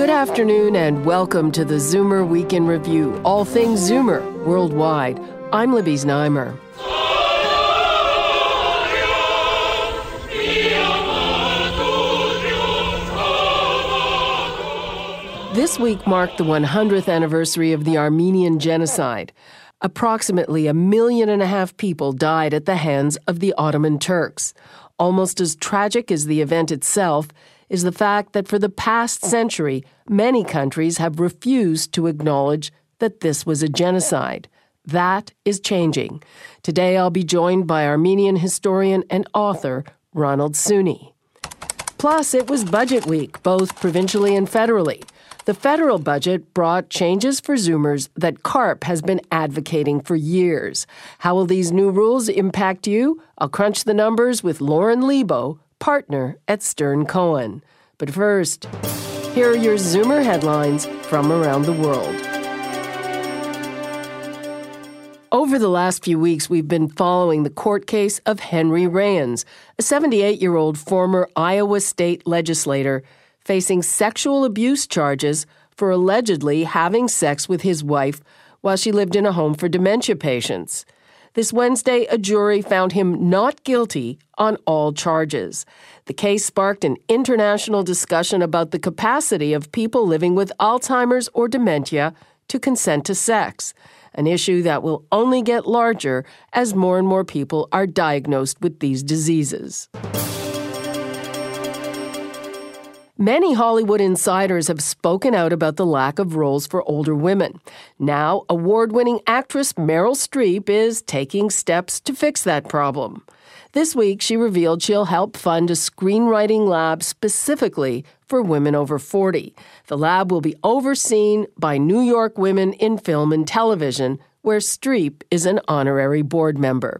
Good afternoon and welcome to the Zoomer Week in Review, all things Zoomer worldwide. I'm Libby Znaimer. This week marked the 100th anniversary of the Armenian Genocide. Approximately a million and a half people died at the hands of the Ottoman Turks. Almost as tragic as the event itself, is the fact that for the past century, many countries have refused to acknowledge that this was a genocide. That is changing. Today I'll be joined by Armenian historian and author Ronald Suny. Plus, it was budget week, both provincially and federally. The federal budget brought changes for Zoomers that CARP has been advocating for years. How will these new rules impact you? I'll crunch the numbers with Lorne Lebow, partner at Stern Cohen. But first, here are your Zoomer headlines from around the world. Over the last few weeks, we've been following the court case of Henry Rayhons, a 78 year old former Iowa state legislator facing sexual abuse charges for allegedly having sex with his wife while she lived in a home for dementia patients. This Wednesday, a jury found him not guilty on all charges. The case sparked an international discussion about the capacity of people living with Alzheimer's or dementia to consent to sex, an issue that will only get larger as more and more people are diagnosed with these diseases. Many Hollywood insiders have spoken out about the lack of roles for older women. Now, award winning actress Meryl Streep is taking steps to fix that problem. This week, she revealed she'll help fund a screenwriting lab specifically for women over 40. The lab will be overseen by New York Women in Film and Television, where Streep is an honorary board member.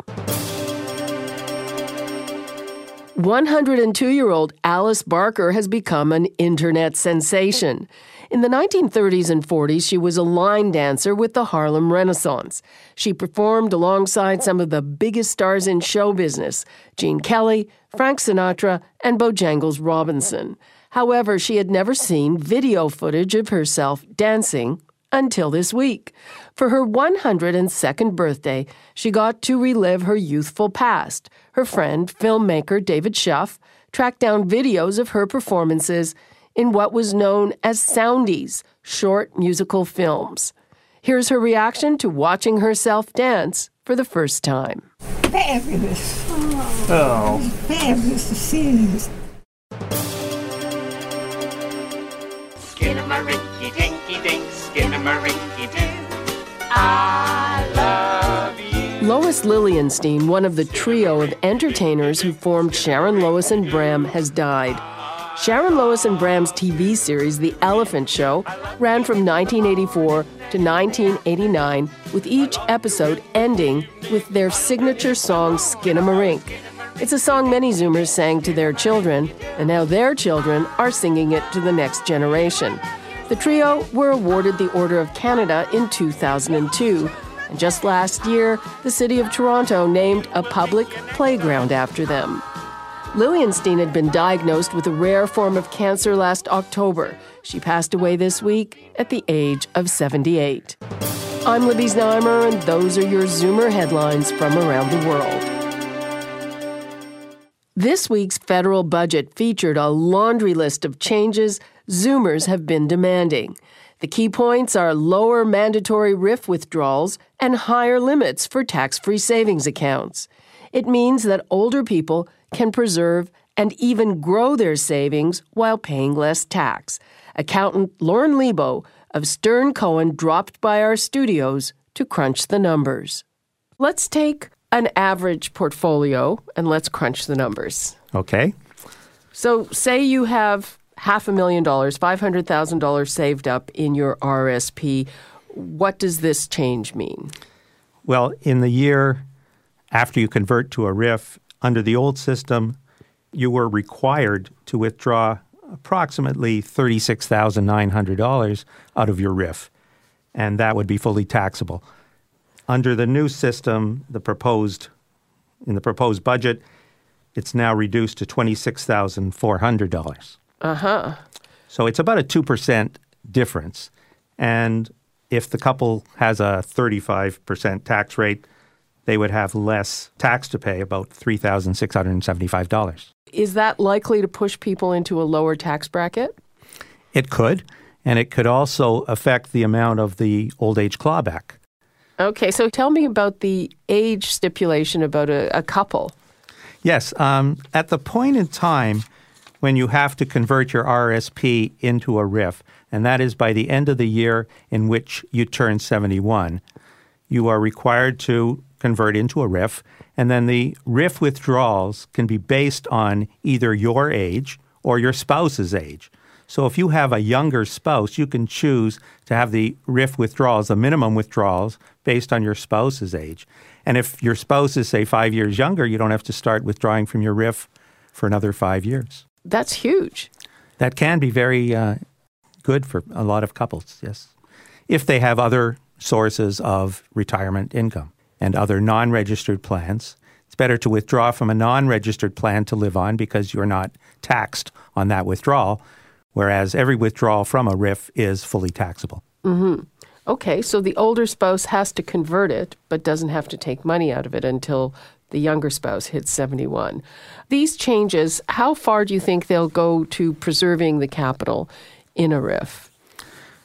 102 year old Alice Barker has become an internet sensation. In the 1930s and 40s, she was a line dancer with the Harlem Renaissance. She performed alongside some of the biggest stars in show business Gene Kelly, Frank Sinatra, and Bojangles Robinson. However, she had never seen video footage of herself dancing until this week. For her 102nd birthday, she got to relive her youthful past. Her friend, filmmaker David Shuff, tracked down videos of her performances in what was known as Soundies, short musical films. Here's her reaction to watching herself dance for the first time. Fabulous. Oh. Fabulous to see this. Skinnamarink, dinky dink, Lois Lilienstein, one of the trio of entertainers who formed Sharon Lois and Bram, has died. Sharon Lois and Bram's TV series, The Elephant Show, ran from 1984 to 1989, with each episode ending with their signature song, Skinamarink. It's a song many Zoomers sang to their children, and now their children are singing it to the next generation. The trio were awarded the Order of Canada in 2002. And just last year, the city of Toronto named a public playground after them. Lilienstein had been diagnosed with a rare form of cancer last October. She passed away this week at the age of 78. I'm Libby Znaimer, and those are your Zoomer headlines from around the world. This week's federal budget featured a laundry list of changes Zoomers have been demanding. The key points are lower mandatory RRIF withdrawals and higher limits for tax free savings accounts. It means that older people can preserve and even grow their savings while paying less tax. Accountant Lorne Lebow of Stern Cohen dropped by our studios to crunch the numbers. Let's take an average portfolio and let's crunch the numbers. Okay. So, say you have half a million dollars, $500,000 saved up in your RSP. What does this change mean? Well, in the year after you convert to a RRIF, under the old system, you were required to withdraw approximately $36,900 out of your RRIF, and that would be fully taxable. Under the new system, the proposed in the proposed budget, it's now reduced to $26,400. Uh-huh. So it's about a 2% difference. And if the couple has a 35% tax rate, they would have less tax to pay, about $3,675. Is that likely to push people into a lower tax bracket? It could, and it could also affect the amount of the old age clawback. Okay, so tell me about the age stipulation about a, a couple. Yes, um, at the point in time when you have to convert your RSP into a RRIF, and that is by the end of the year in which you turn 71, you are required to convert into a RRIF, and then the RRIF withdrawals can be based on either your age or your spouse's age. So if you have a younger spouse, you can choose to have the RRIF withdrawals, the minimum withdrawals, based on your spouse's age. And if your spouse is, say, five years younger, you don't have to start withdrawing from your RRIF for another five years. That's huge. That can be very uh, good for a lot of couples, yes. If they have other sources of retirement income and other non registered plans, it's better to withdraw from a non registered plan to live on because you're not taxed on that withdrawal, whereas every withdrawal from a RRIF is fully taxable. Mm-hmm. Okay, so the older spouse has to convert it, but doesn't have to take money out of it until the younger spouse hits 71. These changes, how far do you think they'll go to preserving the capital in a RRIF?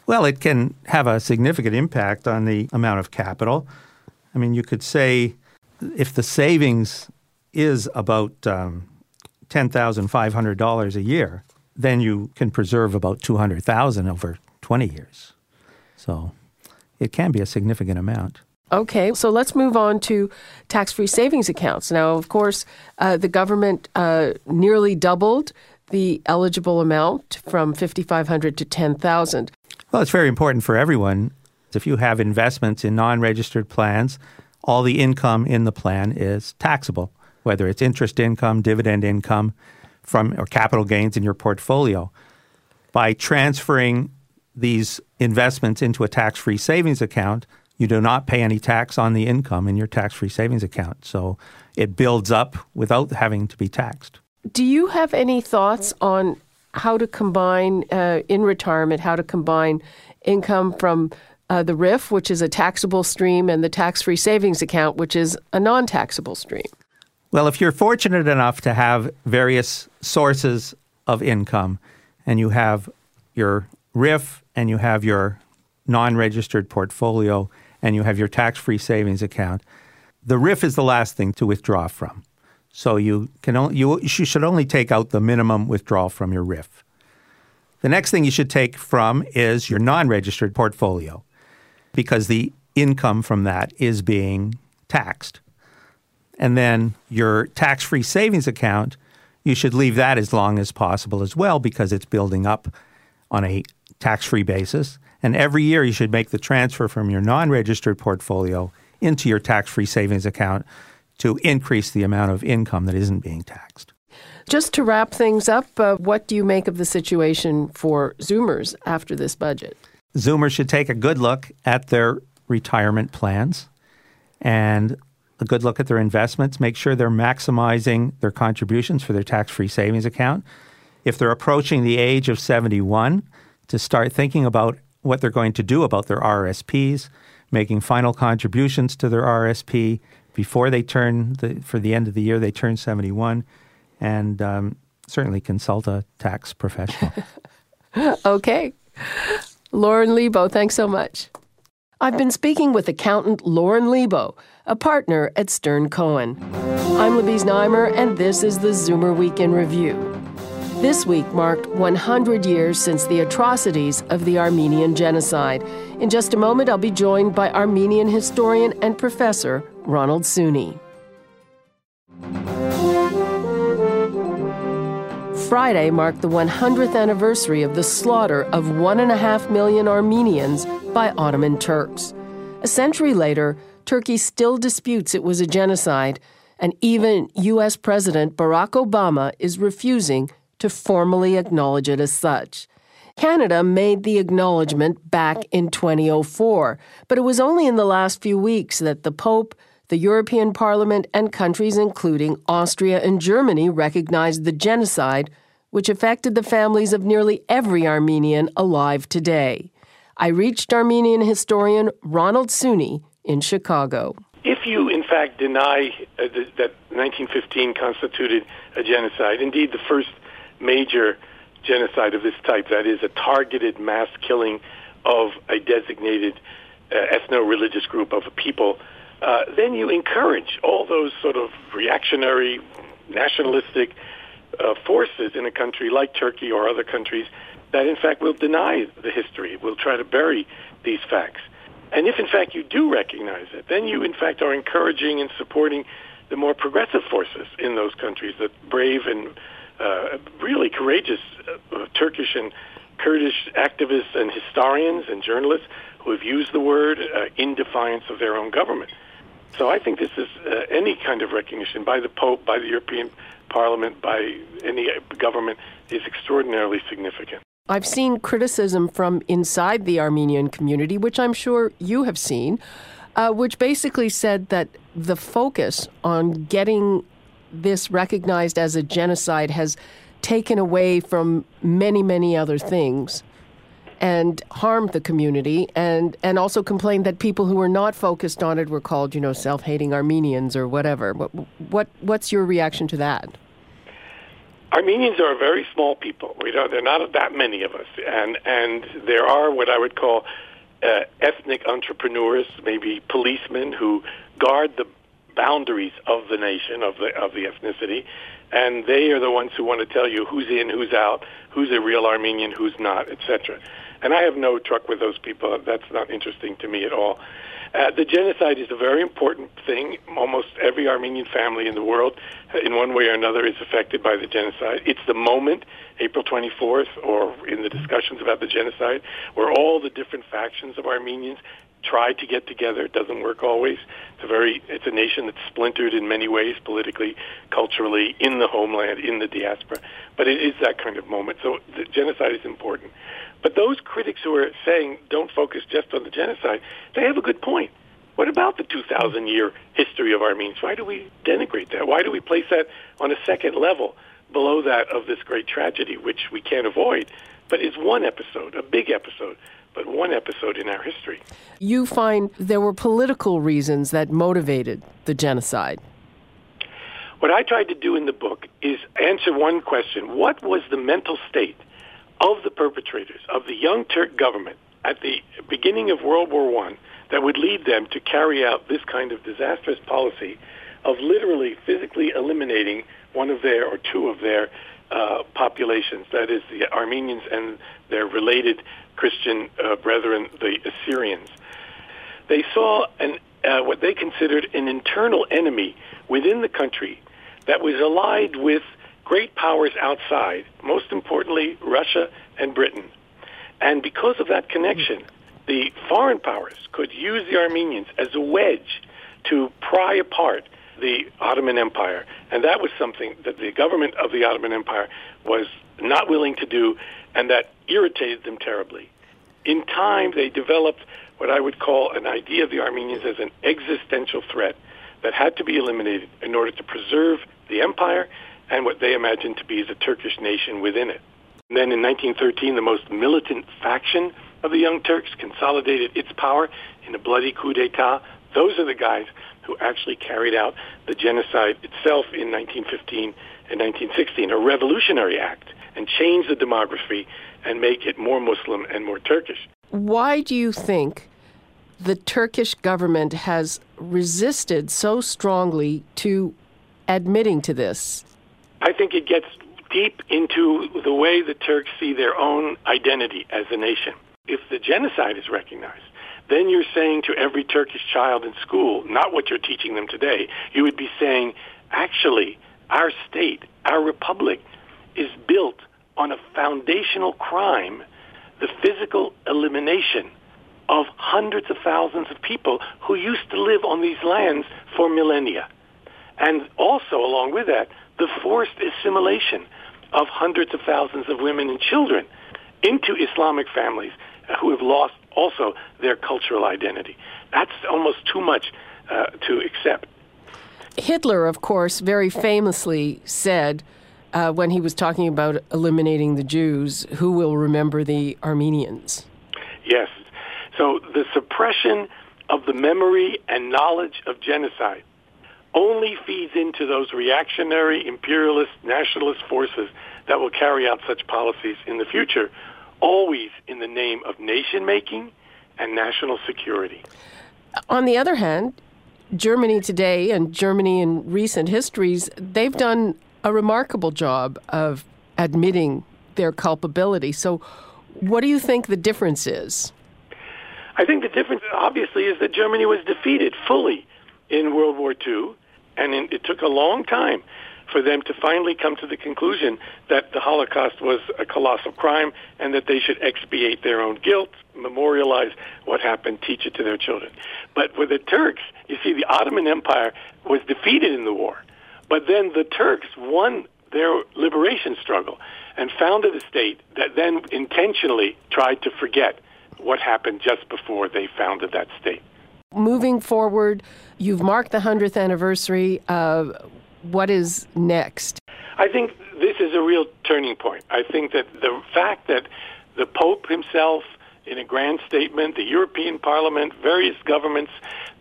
Well, it can have a significant impact on the amount of capital. I mean, you could say if the savings is about um, $10,500 a year, then you can preserve about 200,000 over 20 years. So it can be a significant amount. Okay, so let's move on to tax free savings accounts. Now, of course, uh, the government uh, nearly doubled the eligible amount from 5500 to 10000 Well, it's very important for everyone. If you have investments in non registered plans, all the income in the plan is taxable, whether it's interest income, dividend income from or capital gains in your portfolio. By transferring these investments into a tax free savings account, you do not pay any tax on the income in your tax free savings account. So it builds up without having to be taxed. Do you have any thoughts on how to combine uh, in retirement, how to combine income from uh, the RRIF, which is a taxable stream, and the tax free savings account, which is a non taxable stream? Well, if you're fortunate enough to have various sources of income and you have your RRIF and you have your non registered portfolio and you have your tax free savings account, the RRIF is the last thing to withdraw from. So you, can only, you, you should only take out the minimum withdrawal from your RRIF. The next thing you should take from is your non registered portfolio because the income from that is being taxed. And then your tax free savings account, you should leave that as long as possible as well because it's building up on a tax free basis. And every year you should make the transfer from your non registered portfolio into your tax free savings account to increase the amount of income that isn't being taxed. Just to wrap things up, uh, what do you make of the situation for Zoomers after this budget? Zoomers should take a good look at their retirement plans and a good look at their investments. Make sure they're maximizing their contributions for their tax free savings account. If they're approaching the age of 71, to start thinking about what they're going to do about their RSPs, making final contributions to their RSP before they turn the, for the end of the year they turn 71, and um, certainly consult a tax professional. okay. Lorne Lebow, thanks so much. I've been speaking with accountant Lorne Lebow, a partner at Stern Cohen. I'm Libby Znaimer, and this is the Zoomer Week in Review. This week marked 100 years since the atrocities of the Armenian Genocide. In just a moment, I'll be joined by Armenian historian and professor Ronald Suny. Friday marked the 100th anniversary of the slaughter of one and a half million Armenians by Ottoman Turks. A century later, Turkey still disputes it was a genocide, and even U.S. President Barack Obama is refusing to formally acknowledge it as such. Canada made the acknowledgement back in 2004, but it was only in the last few weeks that the Pope, the European Parliament, and countries including Austria and Germany recognized the genocide, which affected the families of nearly every Armenian alive today. I reached Armenian historian Ronald Suny in Chicago. If you, in fact, deny uh, th- that 1915 constituted a genocide, indeed the first major genocide of this type, that is, a targeted mass killing of a designated uh, ethno-religious group of a people, uh, then you encourage all those sort of reactionary, nationalistic uh, forces in a country like Turkey or other countries that, in fact, will deny the history, will try to bury these facts. And if, in fact, you do recognize it, then you, in fact, are encouraging and supporting the more progressive forces in those countries, the brave and uh, really courageous uh, Turkish and Kurdish activists and historians and journalists who have used the word uh, in defiance of their own government. So I think this is uh, any kind of recognition by the Pope, by the European Parliament, by any government is extraordinarily significant. I've seen criticism from inside the Armenian community, which I'm sure you have seen, uh, which basically said that the focus on getting this recognized as a genocide has taken away from many, many other things and harmed the community and, and also complained that people who were not focused on it were called, you know, self-hating Armenians or whatever. What, what, what's your reaction to that? Armenians are a very small people. We don't, there are not that many of us, and and there are what I would call uh, ethnic entrepreneurs, maybe policemen who guard the boundaries of the nation, of the of the ethnicity, and they are the ones who want to tell you who's in, who's out, who's a real Armenian, who's not, etc. And I have no truck with those people. That's not interesting to me at all. Uh, the genocide is a very important thing. Almost every Armenian family in the world, in one way or another, is affected by the genocide. It's the moment, April 24th, or in the discussions about the genocide, where all the different factions of Armenians try to get together. It doesn't work always. It's a very it's a nation that's splintered in many ways, politically, culturally, in the homeland, in the diaspora. But it is that kind of moment. So the genocide is important. But those critics who are saying don't focus just on the genocide, they have a good point. What about the 2,000 year history of Armenians? Why do we denigrate that? Why do we place that on a second level below that of this great tragedy, which we can't avoid, but is one episode, a big episode but one episode in our history. You find there were political reasons that motivated the genocide. What I tried to do in the book is answer one question. What was the mental state of the perpetrators, of the Young Turk government at the beginning of World War I that would lead them to carry out this kind of disastrous policy of literally physically eliminating one of their or two of their uh, populations, that is the Armenians and their related Christian uh, brethren, the Assyrians. They saw an, uh, what they considered an internal enemy within the country that was allied with great powers outside, most importantly, Russia and Britain. And because of that connection, the foreign powers could use the Armenians as a wedge to pry apart the Ottoman Empire. And that was something that the government of the Ottoman Empire was not willing to do and that irritated them terribly. In time, they developed what I would call an idea of the Armenians as an existential threat that had to be eliminated in order to preserve the empire and what they imagined to be the Turkish nation within it. And then in 1913, the most militant faction of the Young Turks consolidated its power in a bloody coup d'etat. Those are the guys who actually carried out the genocide itself in 1915 and 1916, a revolutionary act and change the demography and make it more Muslim and more Turkish. Why do you think the Turkish government has resisted so strongly to admitting to this? I think it gets deep into the way the Turks see their own identity as a nation. If the genocide is recognized, then you're saying to every Turkish child in school, not what you're teaching them today, you would be saying, actually, our state, our republic, is built on a foundational crime, the physical elimination of hundreds of thousands of people who used to live on these lands for millennia. And also, along with that, the forced assimilation of hundreds of thousands of women and children into Islamic families who have lost also their cultural identity. That's almost too much uh, to accept. Hitler, of course, very famously said uh, when he was talking about eliminating the Jews, who will remember the Armenians? Yes. So the suppression of the memory and knowledge of genocide only feeds into those reactionary, imperialist, nationalist forces that will carry out such policies in the future, always in the name of nation making and national security. On the other hand, Germany today and Germany in recent histories, they've done a remarkable job of admitting their culpability. So, what do you think the difference is? I think the difference, obviously, is that Germany was defeated fully in World War II and in, it took a long time for them to finally come to the conclusion that the Holocaust was a colossal crime and that they should expiate their own guilt, memorialize what happened, teach it to their children. But with the Turks, you see, the Ottoman Empire was defeated in the war. But then the Turks won their liberation struggle and founded a state that then intentionally tried to forget what happened just before they founded that state moving forward, you've marked the 100th anniversary. Uh, what is next? I think this is a real turning point. I think that the fact that the Pope himself, in a grand statement, the European Parliament, various governments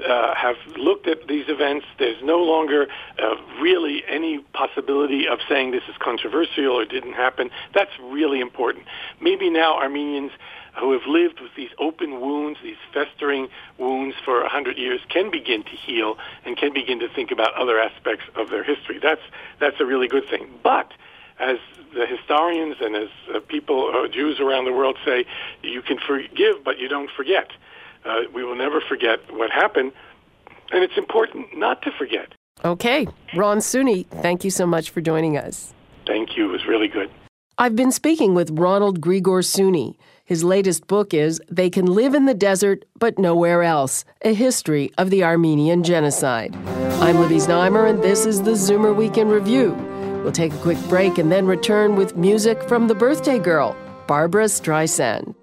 uh, have looked at these events. There's no longer uh, really any possibility of saying this is controversial or didn't happen. That's really important. Maybe now Armenians who have lived with these open wounds, these festering wounds for a hundred years, can begin to heal and can begin to think about other aspects of their history. That's that's a really good thing. But as the historians and as uh, people, uh, Jews around the world say, you can forgive, but you don't forget. Uh, we will never forget what happened, and it's important not to forget. Okay, Ron Suny, thank you so much for joining us. Thank you. It was really good. I've been speaking with Ronald Grigor Suny. His latest book is They Can Live in the Desert But Nowhere Else A History of the Armenian Genocide. I'm Libby Znaimer, and this is the Zoomer Week in Review. We'll take a quick break and then return with music from the birthday girl, Barbra Streisand.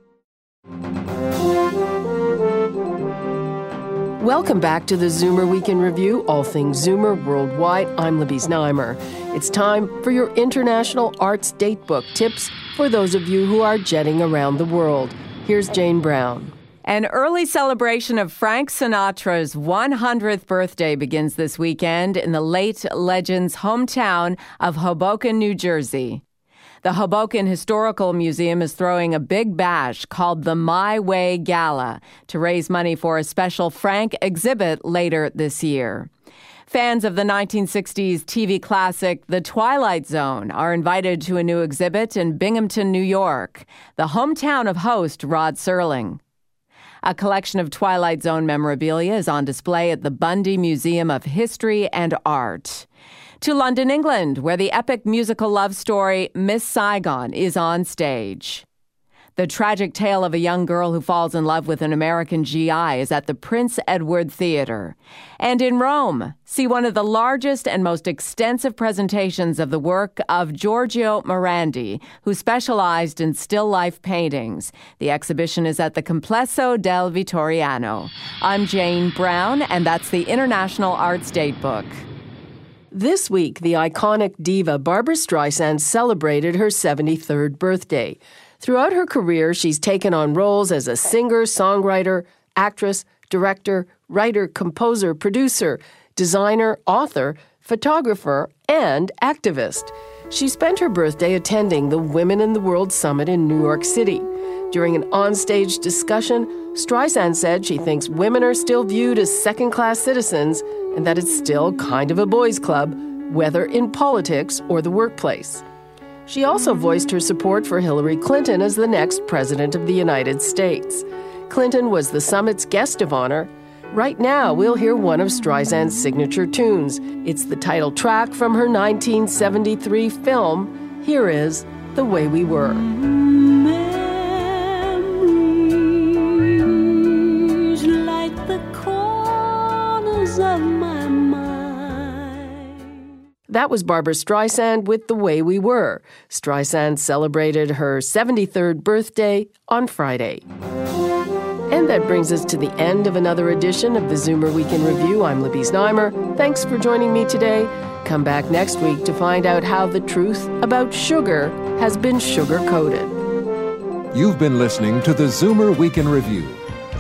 Welcome back to the Zoomer Week in Review, all things Zoomer worldwide. I'm Libby Znaimer. It's time for your International Arts Datebook tips for those of you who are jetting around the world. Here's Jane Brown. An early celebration of Frank Sinatra's 100th birthday begins this weekend in the late legend's hometown of Hoboken, New Jersey. The Hoboken Historical Museum is throwing a big bash called the My Way Gala to raise money for a special Frank exhibit later this year. Fans of the 1960s TV classic The Twilight Zone are invited to a new exhibit in Binghamton, New York, the hometown of host Rod Serling. A collection of Twilight Zone memorabilia is on display at the Bundy Museum of History and Art to London, England, where the epic musical love story Miss Saigon is on stage. The tragic tale of a young girl who falls in love with an American GI is at the Prince Edward Theater. And in Rome, see one of the largest and most extensive presentations of the work of Giorgio Morandi, who specialized in still life paintings. The exhibition is at the Complesso del Vittoriano. I'm Jane Brown, and that's the International Arts Datebook. This week, the iconic diva Barbra Streisand celebrated her 73rd birthday. Throughout her career, she's taken on roles as a singer, songwriter, actress, director, writer, composer, producer, designer, author, photographer, and activist. She spent her birthday attending the Women in the World Summit in New York City. During an onstage discussion, Streisand said she thinks women are still viewed as second class citizens and that it's still kind of a boys' club, whether in politics or the workplace. She also voiced her support for Hillary Clinton as the next President of the United States. Clinton was the summit's guest of honor. Right now, we'll hear one of Streisand's signature tunes. It's the title track from her 1973 film, Here is The Way We Were. That was Barbra Streisand with The Way We Were. Streisand celebrated her 73rd birthday on Friday. And that brings us to the end of another edition of the Zoomer Week in Review. I'm Libby Znaimer. Thanks for joining me today. Come back next week to find out how the truth about sugar has been sugar coated. You've been listening to the Zoomer Week in Review,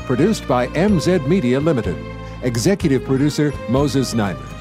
produced by MZ Media Limited. Executive producer Moses Znaimer.